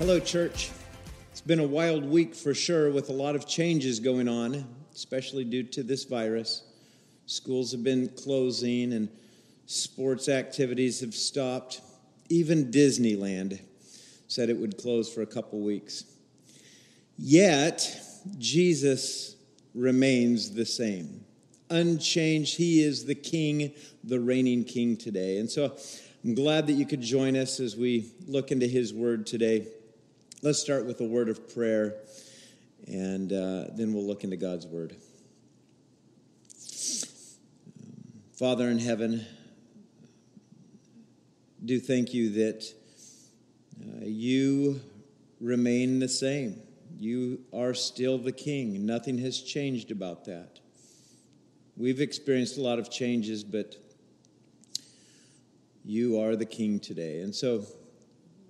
Hello, church. It's been a wild week for sure with a lot of changes going on, especially due to this virus. Schools have been closing and sports activities have stopped. Even Disneyland said it would close for a couple weeks. Yet, Jesus remains the same. Unchanged, He is the King, the reigning King today. And so I'm glad that you could join us as we look into His Word today. Let's start with a word of prayer, and uh, then we'll look into God's Word. Father in heaven, do thank you that uh, you remain the same. You are still the king. Nothing has changed about that. We've experienced a lot of changes, but you are the king today. And so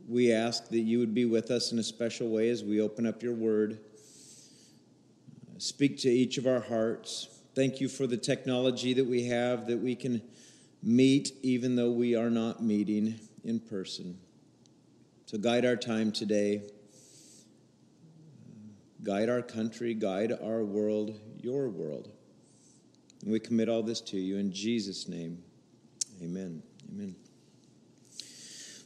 we ask that you would be with us in a special way as we open up your word. Speak to each of our hearts. Thank you for the technology that we have that we can meet even though we are not meeting in person. So guide our time today. Guide our country, guide our world, your world. And we commit all this to you in Jesus' name. Amen. Amen.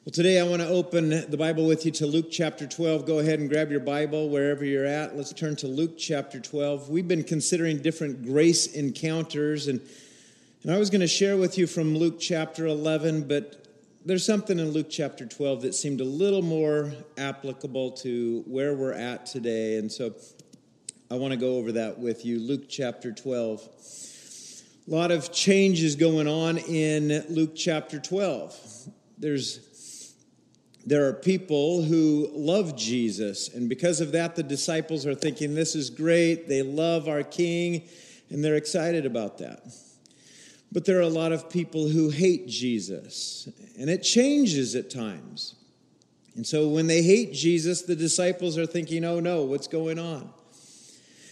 Well, today I want to open the Bible with you to Luke chapter 12. Go ahead and grab your Bible wherever you're at. Let's turn to Luke chapter 12. We've been considering different grace encounters, and, and I was going to share with you from Luke chapter 11, but there's something in Luke chapter 12 that seemed a little more applicable to where we're at today. And so I want to go over that with you. Luke chapter 12. A lot of changes going on in Luke chapter 12. There's there are people who love Jesus, and because of that, the disciples are thinking, This is great. They love our King, and they're excited about that. But there are a lot of people who hate Jesus, and it changes at times. And so when they hate Jesus, the disciples are thinking, Oh no, what's going on?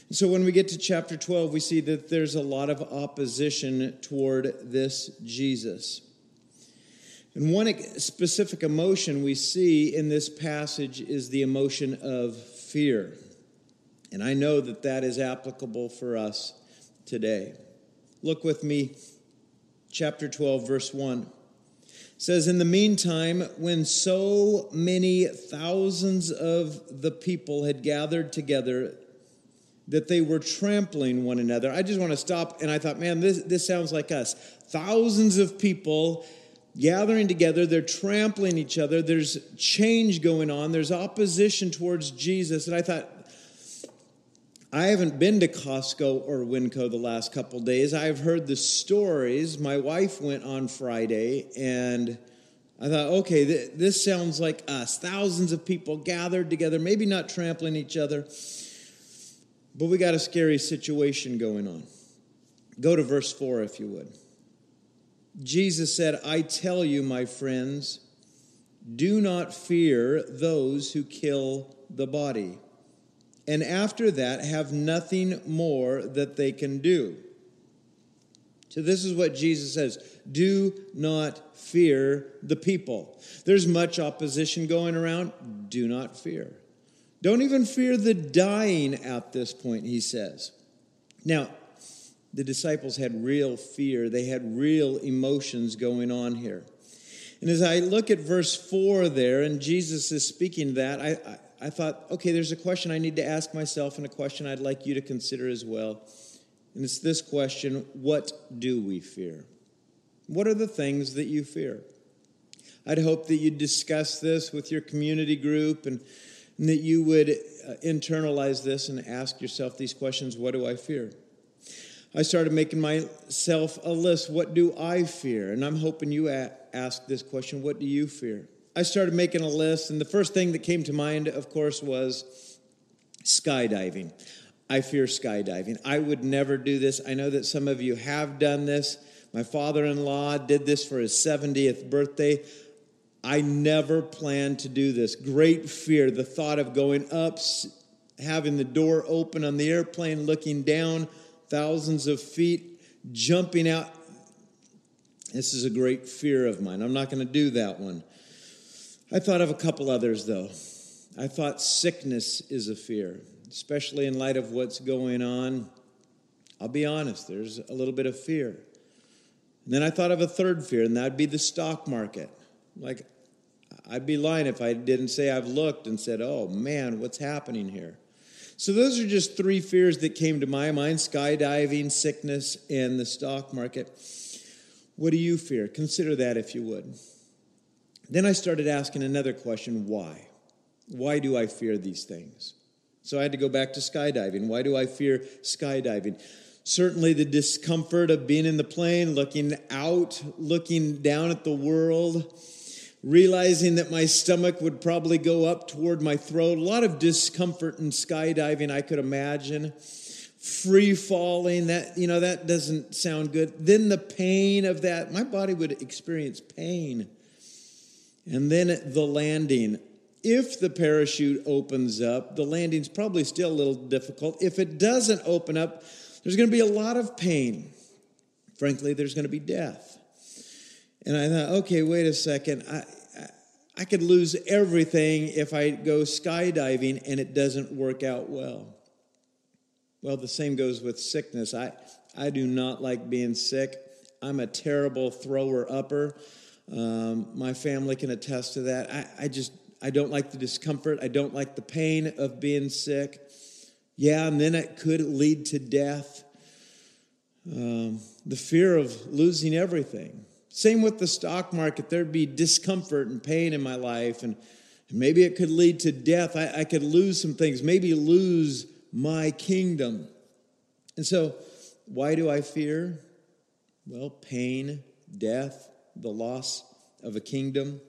And so when we get to chapter 12, we see that there's a lot of opposition toward this Jesus. And one specific emotion we see in this passage is the emotion of fear. And I know that that is applicable for us today. Look with me, chapter 12, verse 1. It says, In the meantime, when so many thousands of the people had gathered together that they were trampling one another, I just want to stop and I thought, man, this, this sounds like us. Thousands of people gathering together, they're trampling each other, there's change going on, there's opposition towards Jesus. And I thought, I haven't been to Costco or Winco the last couple days. I've heard the stories. My wife went on Friday, and I thought, okay, th- this sounds like us. Thousands of people gathered together, maybe not trampling each other, but we got a scary situation going on. Go to verse 4 if you would. Jesus said, I tell you, my friends, do not fear those who kill the body, and after that have nothing more that they can do. So, this is what Jesus says do not fear the people. There's much opposition going around. Do not fear. Don't even fear the dying at this point, he says. Now, the disciples had real fear, they had real emotions going on here. And as I look at verse 4 there, and Jesus is speaking that, I, I, I, thought, okay, there's a question I need to ask myself and a question I'd like you to consider as well. And it's this question What do we fear? What are the things that you fear? I'd hope that you'd discuss this with your community group and, and that you would uh, internalize this and ask yourself these questions What do I fear? I started making myself a list. What do I fear? And I'm hoping you ask this question What do you fear? I started making a list, and the first thing that came to mind, of course, was skydiving. I fear skydiving. I would never do this. I know that some of you have done this. My father in law did this for his 70th birthday. I never planned to do this. Great fear, the thought of going up, having the door open on the airplane, looking down thousands of feet, jumping out. This is a great fear of mine. I'm not going to do that one. I thought of a couple others, though. I thought sickness is a fear, especially in light of what's going on. I'll be honest, there's a little bit of fear. And then I thought of a third fear, and that'd be the stock market. Like, I'd be lying if I didn't say I've looked and said, oh man, what's happening here? So, those are just three fears that came to my mind skydiving, sickness, and the stock market. What do you fear? Consider that if you would. Then I started asking another question why? Why do I fear these things? So I had to go back to skydiving. Why do I fear skydiving? Certainly, the discomfort of being in the plane, looking out, looking down at the world, realizing that my stomach would probably go up toward my throat. A lot of discomfort in skydiving, I could imagine. Free falling, that, you know, that doesn't sound good. Then the pain of that, my body would experience pain. And then the landing. If the parachute opens up, the landing's probably still a little difficult. If it doesn't open up, there's going to be a lot of pain. Frankly, there's going to be death. And I thought, okay, wait a second. I, I could lose everything if I go skydiving and it doesn't work out well. Well, the same goes with sickness. I, I do not like being sick. I'm a terrible thrower upper. Um, my family can attest to that. I, I just, I don't like the discomfort. I don't like the pain of being sick. Yeah, and then it could lead to death. Um, the fear of losing everything. Same with the stock market. There'd be discomfort and pain in my life, and maybe it could lead to death. I, I could lose some things, maybe lose my kingdom. And so, why do I fear? Well, pain, death, the loss of a kingdom.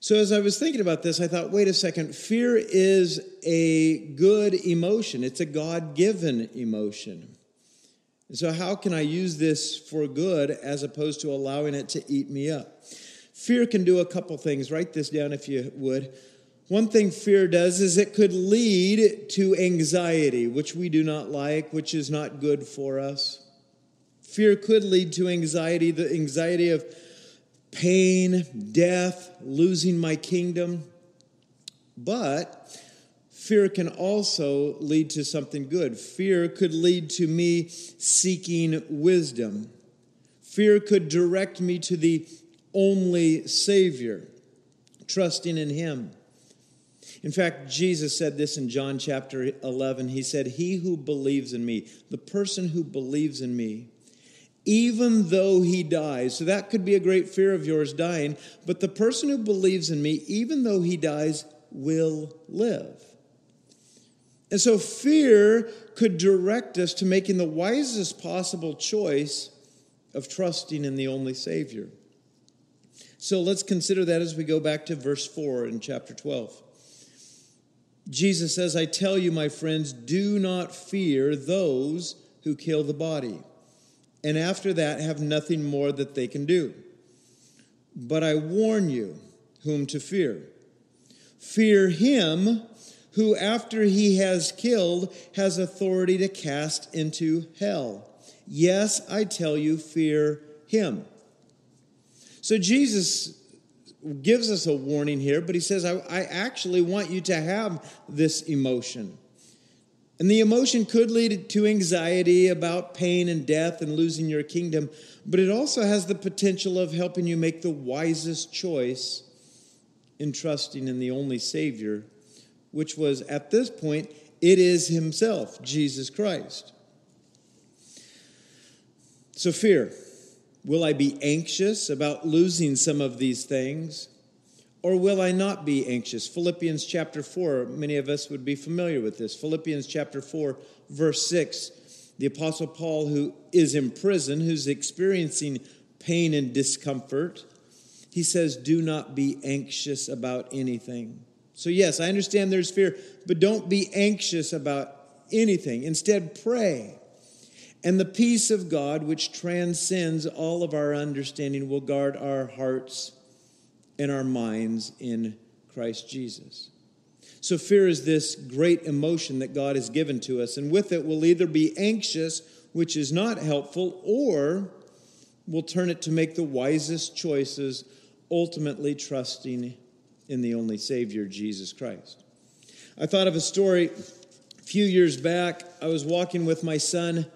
So, as I was thinking about this, I thought, wait a second, fear is a good emotion, it's a God given emotion. And so, how can I use this for good as opposed to allowing it to eat me up? Fear can do a couple things. Write this down if you would. One thing fear does is it could lead to anxiety, which we do not like, which is not good for us. Fear could lead to anxiety, the anxiety of pain, death, losing my kingdom. But Fear can also lead to something good. Fear could lead to me seeking wisdom. Fear could direct me to the only Savior, trusting in Him. In fact, Jesus said this in John chapter 11. He said, He who believes in me, the person who believes in me, even though he dies. So that could be a great fear of yours dying, but the person who believes in me, even though he dies, will live. And so fear could direct us to making the wisest possible choice of trusting in the only Savior. So let's consider that as we go back to verse 4 in chapter 12. Jesus says, I tell you, my friends, do not fear those who kill the body, and after that have nothing more that they can do. But I warn you whom to fear. Fear him who, after he has killed, has authority to cast into hell. Yes, I tell you, fear him. So Jesus gives us a warning here, but he says, I, I, actually want you to have this emotion. And the emotion could lead to anxiety about pain and death and losing your kingdom, but it also has the potential of helping you make the wisest choice in trusting in the only Savior which was at this point, it is Himself, Jesus Christ. So, fear. Will I be anxious about losing some of these things? Or will I not be anxious? Philippians chapter 4, many of us would be familiar with this. Philippians chapter 4, verse 6. The Apostle Paul, who is in prison, who's experiencing pain and discomfort, he says, Do not be anxious about anything. So, yes, I understand there's fear, but don't be anxious about anything. Instead, pray. And the peace of God, which transcends all of our understanding, will guard our hearts and our minds in Christ Jesus. So, fear is this great emotion that God has given to us, and with it, we'll either be anxious, which is not helpful, or we'll turn it to make the wisest choices, ultimately trusting in the only Savior, Jesus Christ. I thought of a story a few years back. I was walking with my son.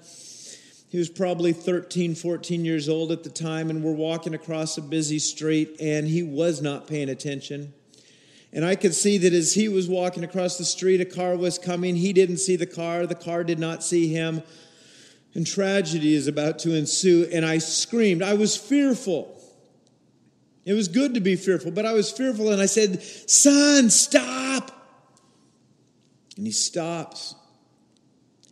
He was probably 13, 14 years old at the time, and we're walking across a busy street, and he was not paying attention. And I could see that as he was walking across the street, a car was coming. He didn't see the car, the car did not see him. And tragedy is about to ensue. And I screamed. I was fearful. It was good to be fearful, but I was fearful. And I said, Son, stop. And he stops.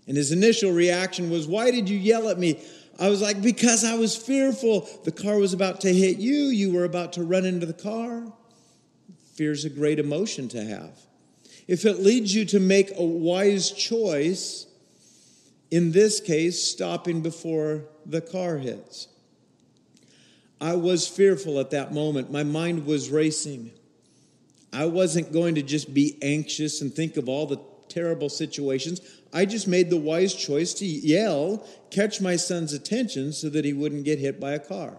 And his initial reaction was, Why did you yell at me? I was like, Because I was fearful. The car was about to hit you. You were about to run into the car. Fear is a great emotion to have. If it leads you to make a wise choice, in this case, stopping before the car hits. I was fearful at that moment. My mind was racing. I wasn't going to just be anxious and think of all the terrible situations. I just made the wise choice to yell, catch my son's attention so that he wouldn't get hit by a car.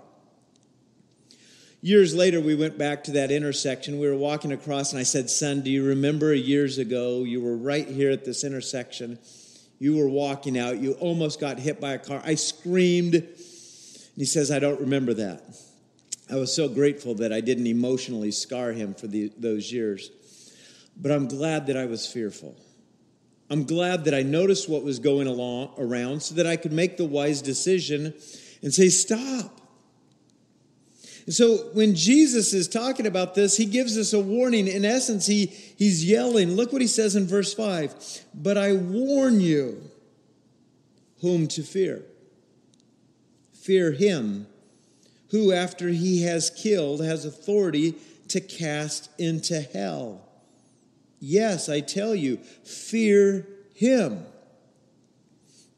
Years later, we went back to that intersection. We were walking across, and I said, Son, do you remember years ago you were right here at this intersection? You were walking out, you almost got hit by a car. I screamed. He says, I don't remember that. I was so grateful that I didn't emotionally scar him for the, those years. But I'm glad that I was fearful. I'm glad that I noticed what was going along around so that I could make the wise decision and say, Stop. And so when Jesus is talking about this, he gives us a warning. In essence, he, he's yelling. Look what he says in verse 5 But I warn you whom to fear. Fear him who, after he has killed, has authority to cast into hell. Yes, I tell you, fear him.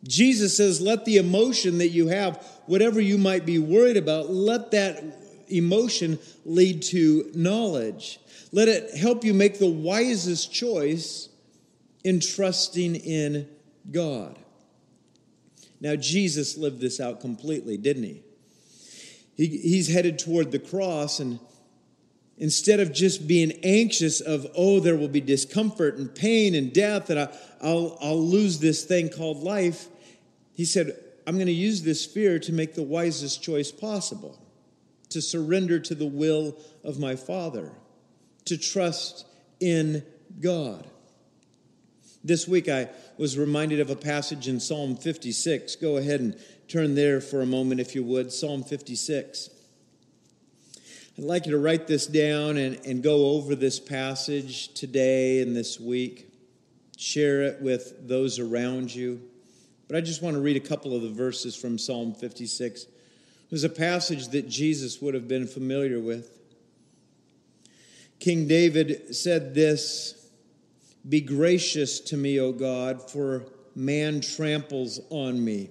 Jesus says, let the emotion that you have, whatever you might be worried about, let that emotion lead to knowledge. Let it help you make the wisest choice in trusting in God. Now, Jesus lived this out completely, didn't he? he he's headed toward the cross, and instead of just being anxious of, oh, there will be discomfort and pain and death, and I, I'll, I'll lose this thing called life, he said, I'm going to use this fear to make the wisest choice possible to surrender to the will of my Father, to trust in God. This week I was reminded of a passage in Psalm 56. Go ahead and turn there for a moment if you would. Psalm 56. I'd like you to write this down and, and go over this passage today and this week. Share it with those around you. But I just want to read a couple of the verses from Psalm 56. It was a passage that Jesus would have been familiar with. King David said this Be gracious to me, O God, for man tramples on me.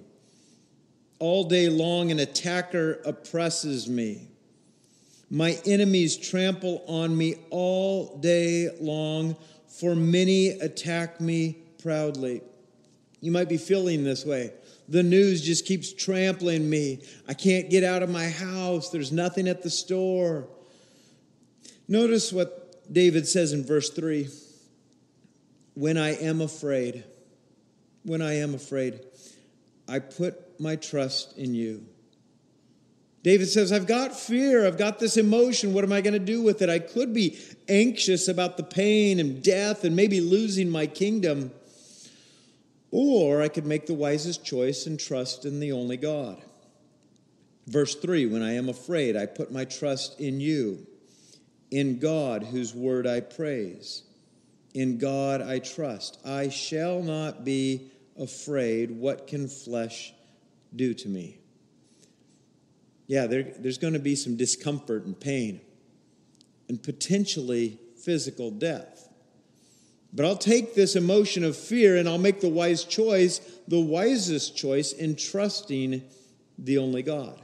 All day long, an attacker oppresses me. My enemies trample on me all day long, for many attack me proudly. You might be feeling this way. The news just keeps trampling me. I can't get out of my house. There's nothing at the store. Notice what David says in verse 3 When I am afraid, when I am afraid, I put my trust in you. David says, I've got fear. I've got this emotion. What am I going to do with it? I could be anxious about the pain and death and maybe losing my kingdom. Or I could make the wisest choice and trust in the only God. Verse 3 When I am afraid, I put my trust in you, in God, whose word I praise. In God I trust. I shall not be afraid. What can flesh do to me? Yeah, there, there's going to be some discomfort and pain, and potentially physical death. But I'll take this emotion of fear and I'll make the wise choice, the wisest choice in trusting the only God.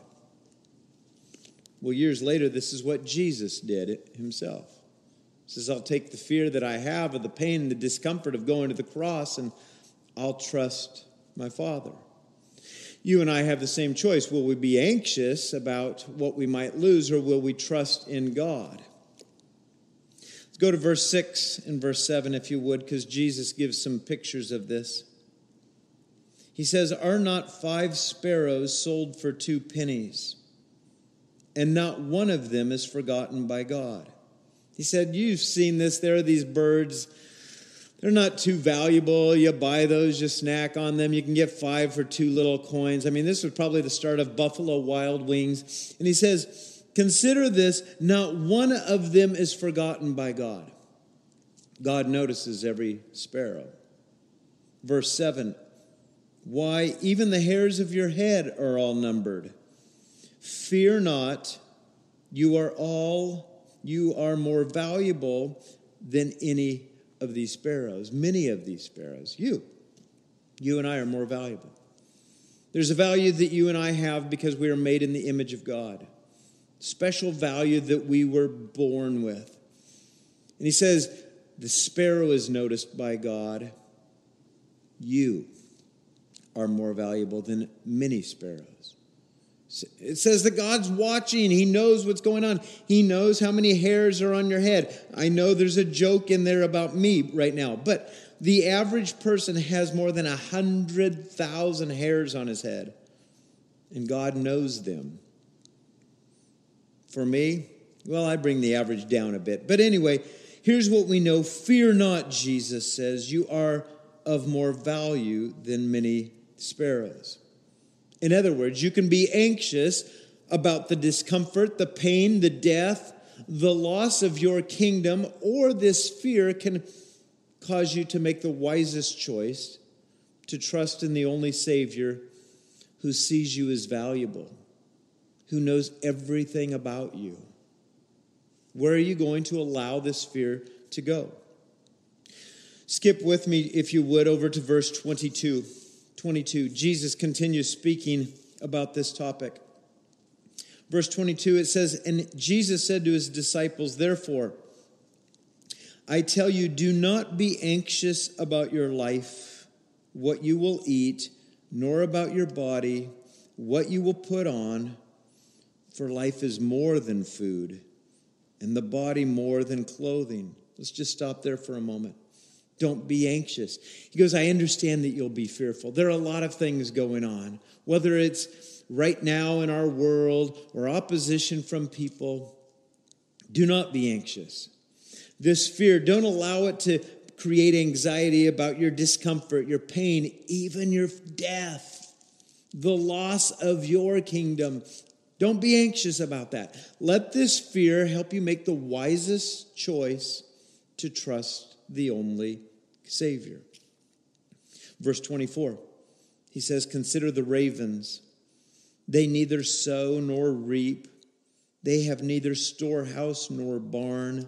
Well, years later, this is what Jesus did himself. Says, I'll take the fear that I have of the pain and the discomfort of going to the cross and I'll trust my Father. You and I have the same choice. Will we be anxious about what we might lose or will we trust in God? Let's go to verse 6 and verse 7, if you would, because Jesus gives some pictures of this. He says, Are not five sparrows sold for two pennies? And not one of them is forgotten by God. He said, You've seen this. There are these birds. They're not too valuable. You buy those, you snack on them. You can get five for two little coins. I mean, this was probably the start of Buffalo Wild Wings. And he says, Consider this not one of them is forgotten by God. God notices every sparrow. Verse 7 Why, even the hairs of your head are all numbered. Fear not, you are all, you are more valuable than any of these sparrows, many of these sparrows. You, you and I are more valuable. There's a value that you and I have because we are made in the image of God special value that we were born with. And he says, The sparrow is noticed by God. You are more valuable than many sparrows. It says that God's watching. He knows what's going on. He knows how many hairs are on your head. I know there's a joke in there about me right now, but the average person has more than a hundred thousand hairs on his head, and God knows them. For me, well, I bring the average down a bit. But anyway, here's what we know Fear not, Jesus says, you are of more value than many sparrows. In other words, you can be anxious about the discomfort, the pain, the death, the loss of your kingdom, or this fear can cause you to make the wisest choice to trust in the only Savior who sees you as valuable who knows everything about you. Where are you going to allow this fear to go? Skip with me, if you would, over to verse 22. 22. Jesus continues speaking about this topic. Verse 22, it says, And Jesus said to his disciples, Therefore, I tell you, do not be anxious about your life, what you will eat, nor about your body, what you will put on. For life is more than food, and the body more than clothing. Let's just stop there for a moment. Don't be anxious. He goes, I understand that you'll be fearful. There are a lot of things going on, whether it's right now in our world or opposition from people. Do not be anxious. This fear, don't allow it to create anxiety about your discomfort, your pain, even your death, the loss of your kingdom, don't be anxious about that. Let this fear help you make the wisest choice to trust the only Savior. Verse 24, he says, Consider the ravens. They neither sow nor reap, they have neither storehouse nor barn.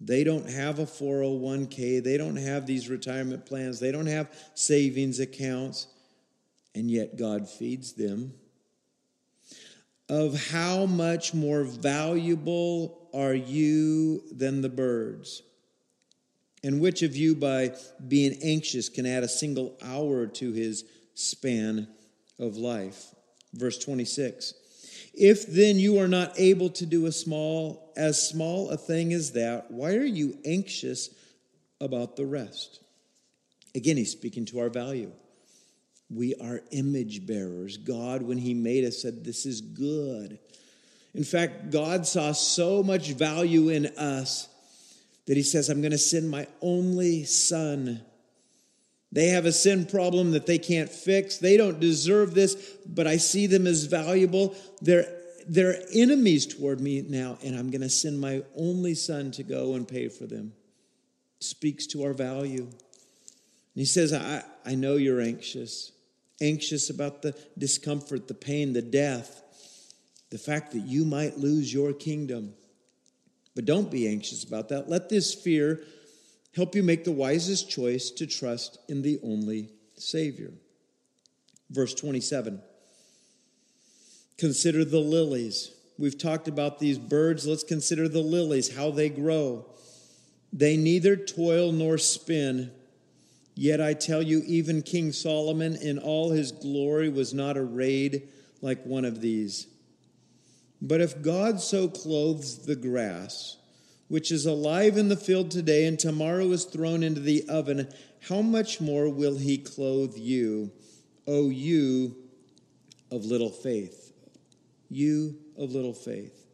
They don't have a 401k. They don't have these retirement plans. They don't have savings accounts. And yet God feeds them of how much more valuable are you than the birds? And which of you, by being anxious, can add a single hour to his span of life? Verse 26. If then you are not able to do a small, as small a thing as that, why are you anxious about the rest? Again, he's speaking to our value. We are image bearers. God, when He made us, said, This is good. In fact, God saw so much value in us that He says, I'm going to send my only Son. They have a sin problem that they can't fix. They don't deserve this, but I see them as valuable. They're, they're enemies toward me now, and I'm going to send my only Son to go and pay for them. Speaks to our value. And he says, I, I know you're anxious anxious about the discomfort, the pain, the death, the fact that you might lose your kingdom. But don't be anxious about that. Let this fear help you make the wisest choice to trust in the only Savior. Verse 27 Consider the lilies. We've talked about these birds. Let's consider the lilies, how they grow. They neither toil nor spin. Yet I tell you, even King Solomon in all his glory was not arrayed like one of these. But if God so clothes the grass, which is alive in the field today and tomorrow is thrown into the oven, how much more will he clothe you, O you of little faith? You of little faith.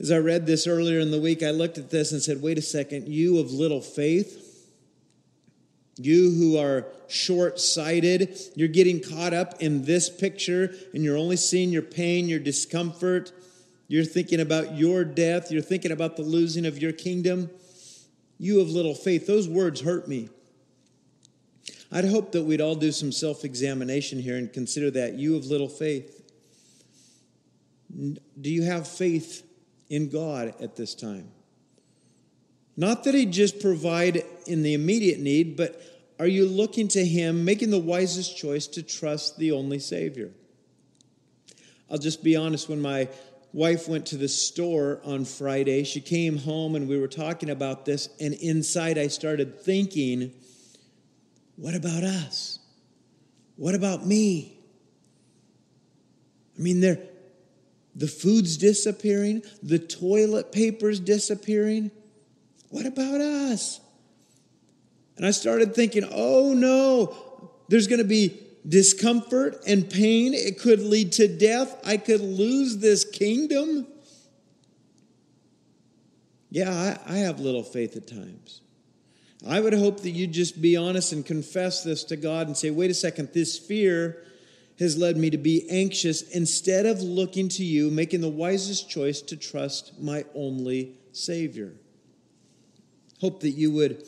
As I read this earlier in the week, I looked at this and said, wait a second, you of little faith, you who are short sighted, you're getting caught up in this picture and you're only seeing your pain, your discomfort. You're thinking about your death. You're thinking about the losing of your kingdom. You of little faith. Those words hurt me. I'd hope that we'd all do some self examination here and consider that. You of little faith. Do you have faith in God at this time? Not that He'd just provide in the immediate need, but are you looking to Him, making the wisest choice to trust the only Savior? I'll just be honest, when my wife went to the store on Friday, she came home and we were talking about this, and inside I started thinking, what about us? What about me? I mean, the food's disappearing, the toilet paper's disappearing. What about us? And I started thinking, oh no, there's going to be discomfort and pain. It could lead to death. I could lose this kingdom. Yeah, I, I have little faith at times. I would hope that you'd just be honest and confess this to God and say, wait a second, this fear has led me to be anxious instead of looking to you, making the wisest choice to trust my only Savior. Hope that you would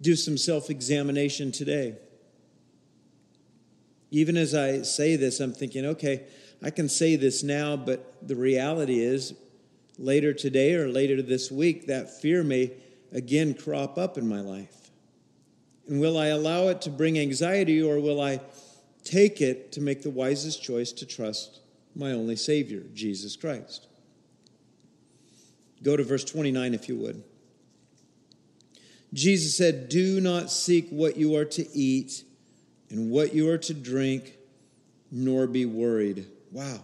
do some self examination today. Even as I say this, I'm thinking, okay, I can say this now, but the reality is later today or later this week, that fear may again crop up in my life. And will I allow it to bring anxiety or will I take it to make the wisest choice to trust my only Savior, Jesus Christ. Go to verse 29 if you would. Jesus said, Do not seek what you are to eat and what you are to drink, nor be worried. Wow.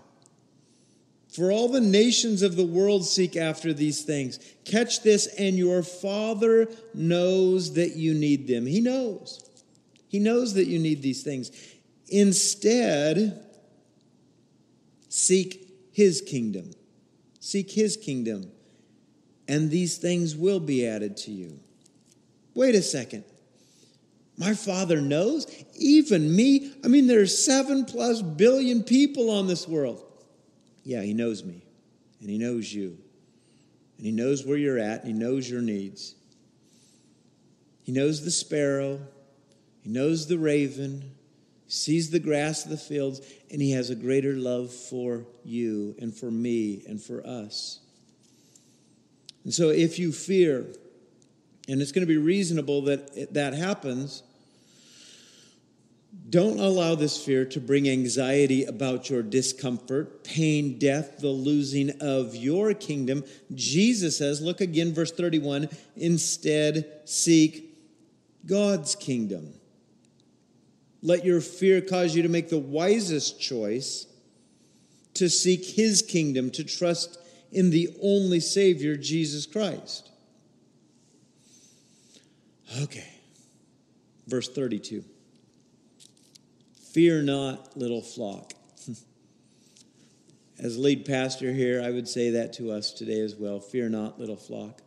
For all the nations of the world seek after these things. Catch this, and your Father knows that you need them. He knows. He knows that you need these things. Instead, seek his kingdom. Seek his kingdom, and these things will be added to you. Wait a second. My father knows, even me. I mean, there are seven plus billion people on this world. Yeah, he knows me, and he knows you, and he knows where you're at, and he knows your needs. He knows the sparrow, he knows the raven, sees the grass of the fields, and he has a greater love for you and for me and for us. And so if you fear, and it's going to be reasonable that that happens, don't allow this fear to bring anxiety about your discomfort, pain, death, the losing of your kingdom. Jesus says, look again, verse 31 instead, seek God's kingdom. Let your fear cause you to make the wisest choice to seek his kingdom, to trust in the only Savior, Jesus Christ. Okay, verse 32. Fear not, little flock. As lead pastor here, I would say that to us today as well. Fear not, little flock.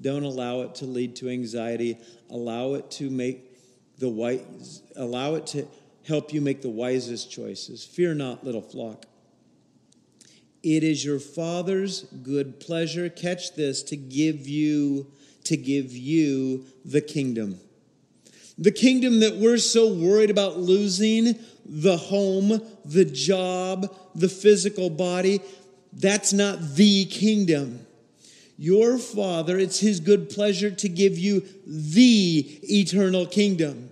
Don't allow it to lead to anxiety. Allow it to make the wise, allow it to help you make the wisest choices. Fear not, little flock. It is your Father's good pleasure, catch this, to give you to give you the kingdom. The kingdom that we're so worried about losing, the home, the job, the physical body, that's not the kingdom. Your Father, it's His good pleasure to give you the eternal kingdom.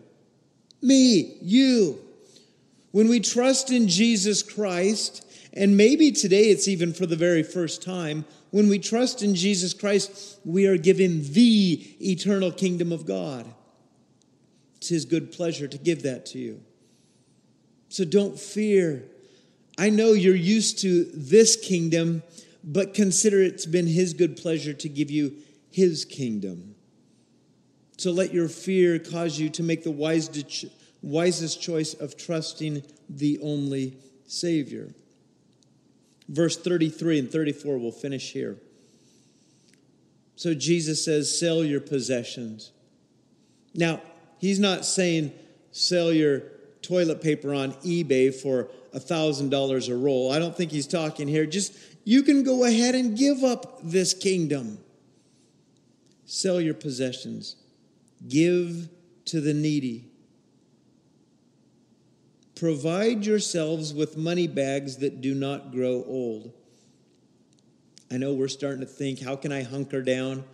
Me, you. When we trust in Jesus Christ, and maybe today it's even for the very first time, when we trust in Jesus Christ, we are given the eternal kingdom of God. It's His good pleasure to give that to you. So don't fear. I know you're used to this kingdom, but consider it's been his good pleasure to give you his kingdom. So let your fear cause you to make the wisest choice of trusting the only Savior. Verse 33 and 34, we'll finish here. So Jesus says, Sell your possessions. Now, he's not saying sell your toilet paper on eBay for $1,000 a roll. I don't think he's talking here. Just you can go ahead and give up this kingdom. Sell your possessions, give to the needy. Provide yourselves with money bags that do not grow old. I know we're starting to think, how can I hunker down?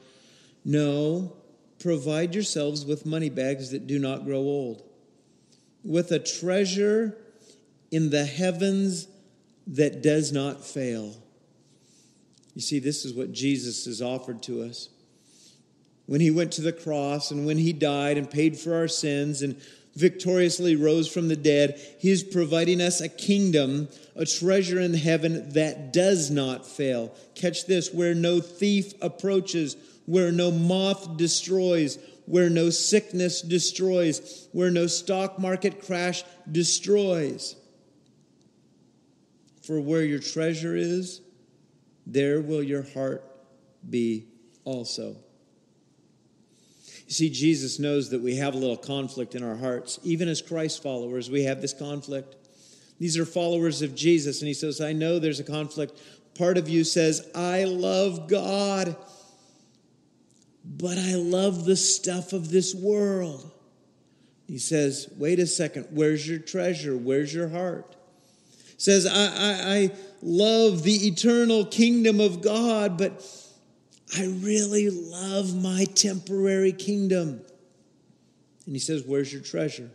No, provide yourselves with money bags that do not grow old, with a treasure in the heavens that does not fail. You see, this is what Jesus has offered to us. When he went to the cross and when he died and paid for our sins and victoriously rose from the dead, he is providing us a kingdom, a treasure in heaven that does not fail. Catch this where no thief approaches, where no moth destroys, where no sickness destroys, where no stock market crash destroys. For where your treasure is, there will your heart be also. See, Jesus knows that we have a little conflict in our hearts. Even as Christ followers, we have this conflict. These are followers of Jesus, and he says, I know there's a conflict. Part of you says, I love God, but I love the stuff of this world. He says, Wait a second, where's your treasure? Where's your heart? says, I, I, I love the eternal kingdom of God, but I really love my temporary kingdom. And he says, Where's your treasure?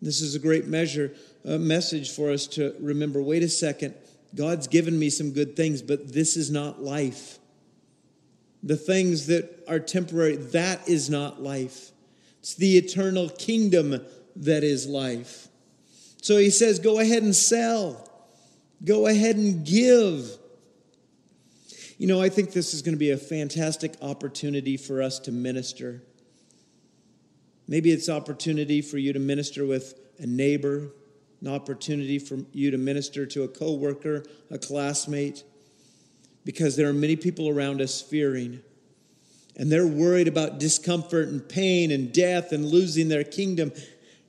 This is a great measure, a message for us to remember. Wait a second. God's given me some good things, but this is not life. The things that are temporary, that is not life. It's the eternal kingdom that is life. So he says, go ahead and sell, go ahead and give. You know, I think this is going to be a fantastic opportunity for us to minister. Maybe it's opportunity for you to minister with a neighbor, an opportunity for you to minister to a coworker, a classmate, because there are many people around us fearing. And they're worried about discomfort and pain and death and losing their kingdom.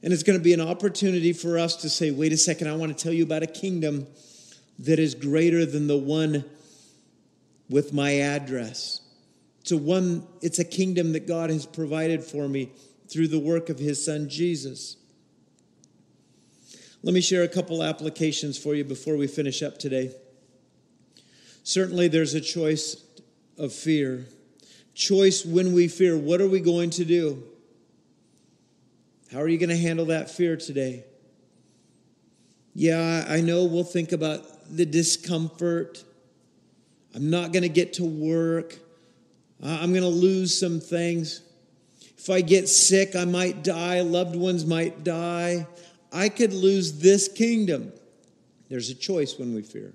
And it's going to be an opportunity for us to say, wait a second, I want to tell you about a kingdom that is greater than the one with my address. It's a one, it's a kingdom that God has provided for me through the work of his son Jesus. Let me share a couple applications for you before we finish up today. Certainly, there's a choice of fear. Choice when we fear. What are we going to do? How are you going to handle that fear today? Yeah, I know we'll think about the discomfort. I'm not going to get to work. I'm going to lose some things. If I get sick, I might die. Loved ones might die. I could lose this kingdom. There's a choice when we fear.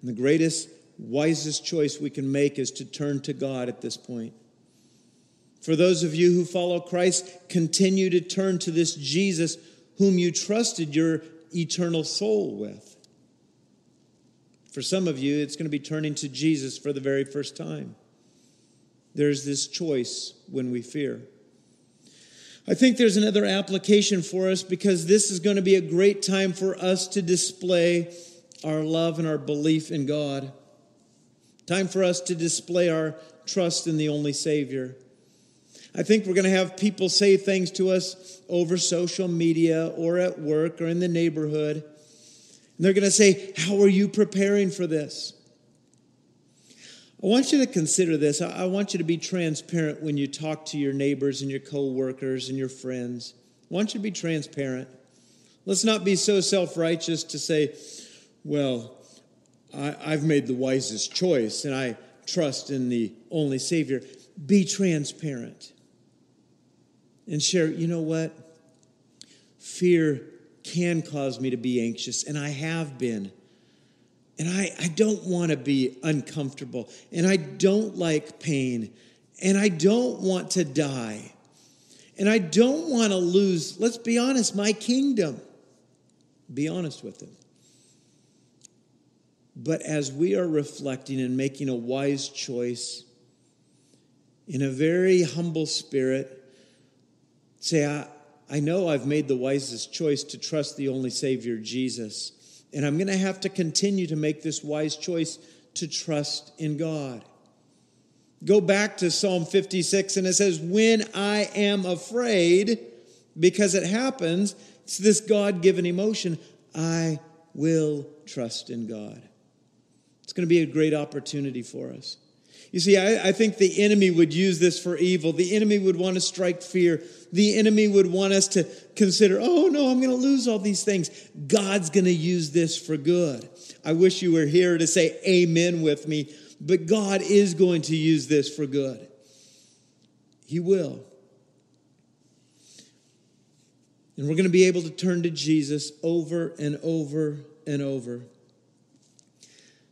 And the greatest, wisest choice we can make is to turn to God at this point. For those of you who follow Christ, continue to turn to this Jesus whom you trusted your eternal soul with. For some of you, it's going to be turning to Jesus for the very first time. There's this choice when we fear. I think there's another application for us because this is going to be a great time for us to display our love and our belief in God. Time for us to display our trust in the only Savior. I think we're going to have people say things to us over social media or at work or in the neighborhood. And they're going to say, How are you preparing for this? I want you to consider this. I want you to be transparent when you talk to your neighbors and your coworkers and your friends. I want you to be transparent. Let's not be so self righteous to say, Well, I, have made the wisest choice and I trust in the only Savior. Be transparent and share, you know what? Fear can cause me to be anxious, and I have been. And I, I don't want to be uncomfortable. And I don't like pain. And I don't want to die. And I don't want to lose, let's be honest, my kingdom. Be honest with him. But as we are reflecting and making a wise choice in a very humble spirit, say, I, I know I've made the wisest choice to trust the only Savior, Jesus. And I'm going to have to continue to make this wise choice to trust in God. Go back to Psalm 56, and it says, When I am afraid, because it happens, it's this God given emotion, I will trust in God. It's going to be a great opportunity for us. You see, I, I, think the enemy would use this for evil. The enemy would want to strike fear. The enemy would want us to consider, oh no, I'm going to lose all these things. God's going to use this for good. I wish you were here to say amen with me, but God is going to use this for good. He will. And we're going to be able to turn to Jesus over and over and over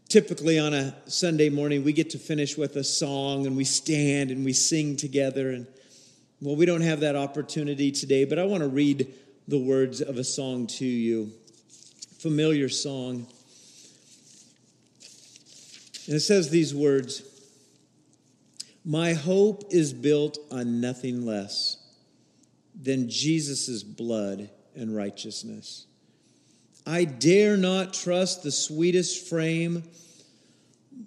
typically on a Sunday morning, we get to finish with a song and we stand and we sing together. And well, we don't have that opportunity today, but I want to read the words of a song to you. Familiar song. And it says these words My hope is built on nothing less than Jesus' blood and righteousness. I dare not trust the sweetest frame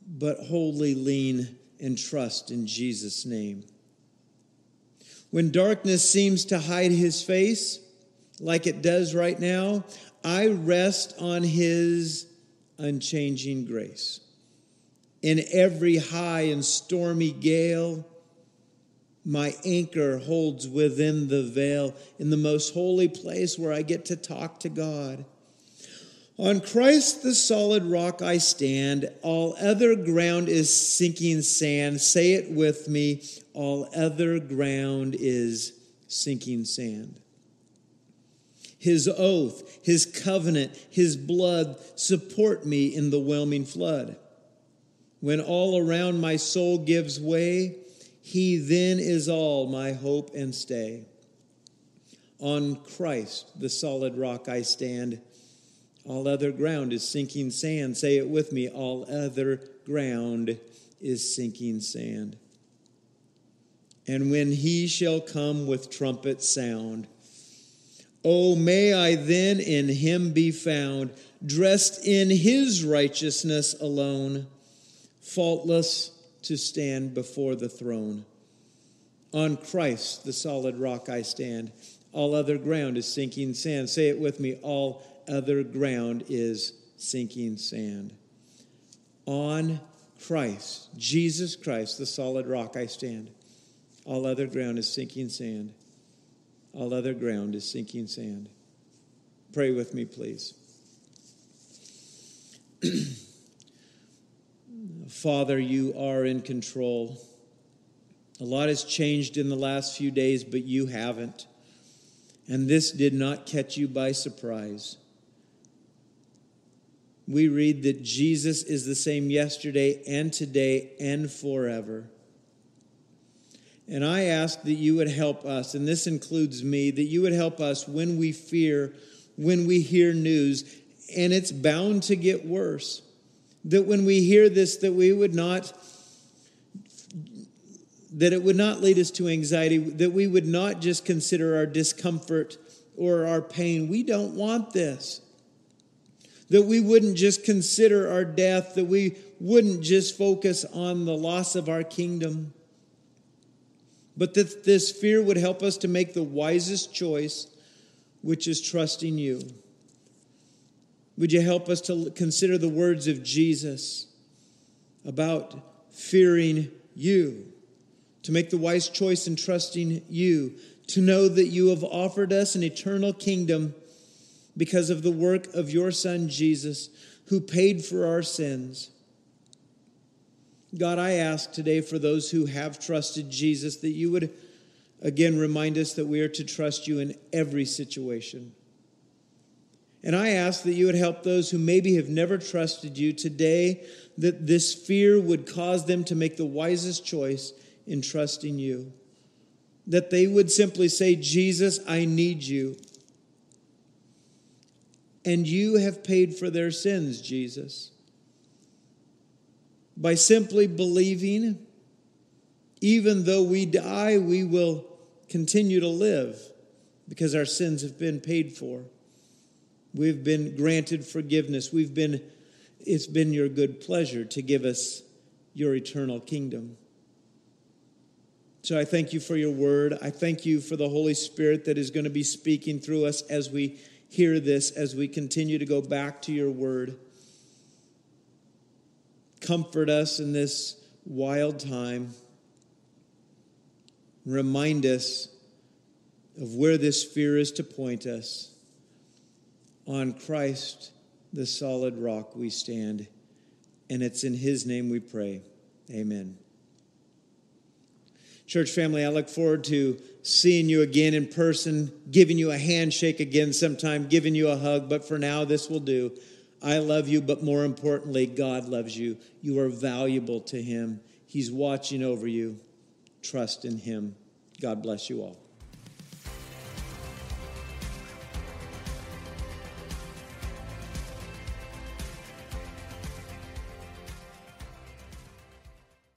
but wholly lean and trust in Jesus' name. When darkness seems to hide his face, like it does right now, I rest on his unchanging grace. In every high and stormy gale, my anchor holds within the veil in the most holy place where I get to talk to God. On Christ, the solid rock, I stand. All other ground is sinking sand. Say it with me. All other ground is sinking sand. His oath, his covenant, his blood support me in the whelming flood. When all around my soul gives way, he then is all my hope and stay. On Christ, the solid rock, I stand. All other ground is sinking sand. Say it with me. All other ground is sinking sand. And when he shall come with trumpet sound, oh, may I then in him be found, dressed in his righteousness alone, faultless to stand before the throne. On Christ, the solid rock, I stand. All other ground is sinking sand. Say it with me. All other ground is sinking sand. On Christ, Jesus Christ, the solid rock, I stand. All other ground is sinking sand. All other ground is sinking sand. Pray with me, please. Father, you are in control. A lot has changed in the last few days, but you haven't. And this did not catch you by surprise we read that Jesus is the same yesterday and today and forever. And I ask that you would help us, and this includes me, that you would help us when we fear, when we hear news, and it's bound to get worse. That when we hear this, that we would not, that it would not lead us to anxiety, that we would not just consider our discomfort or our pain. We don't want this that we wouldn't just consider our death, that we wouldn't just focus on the loss of our kingdom, but that this fear would help us to make the wisest choice, which is trusting you. Would you help us to consider the words of Jesus about fearing you, to make the wise choice in trusting you, to know that you have offered us an eternal kingdom because of the work of your Son, Jesus, who paid for our sins. God, I ask today for those who have trusted Jesus that you would again remind us that we are to trust you in every situation. And I ask that you would help those who maybe have never trusted you today, that this fear would cause them to make the wisest choice in trusting you. That they would simply say, Jesus, I need you. And you have paid for their sins, Jesus. By simply believing, even though we die, we will continue to live because our sins have been paid for. We've been granted forgiveness. We've been, it's been your good pleasure to give us your eternal kingdom. So I thank you for your word. I thank you for the Holy Spirit that is going to be speaking through us as we hear this, as we continue to go back to your word. Comfort us in this wild time. Remind us of where this fear is to point us. On Christ, the solid rock, we stand. And it's in His name we pray. Amen. Church family, I look forward to seeing you again in person, giving you a handshake again sometime, giving you a hug. But for now, this will do. I love you, but more importantly, God loves you. You are valuable to Him. He's watching over you. Trust in Him. God bless you all.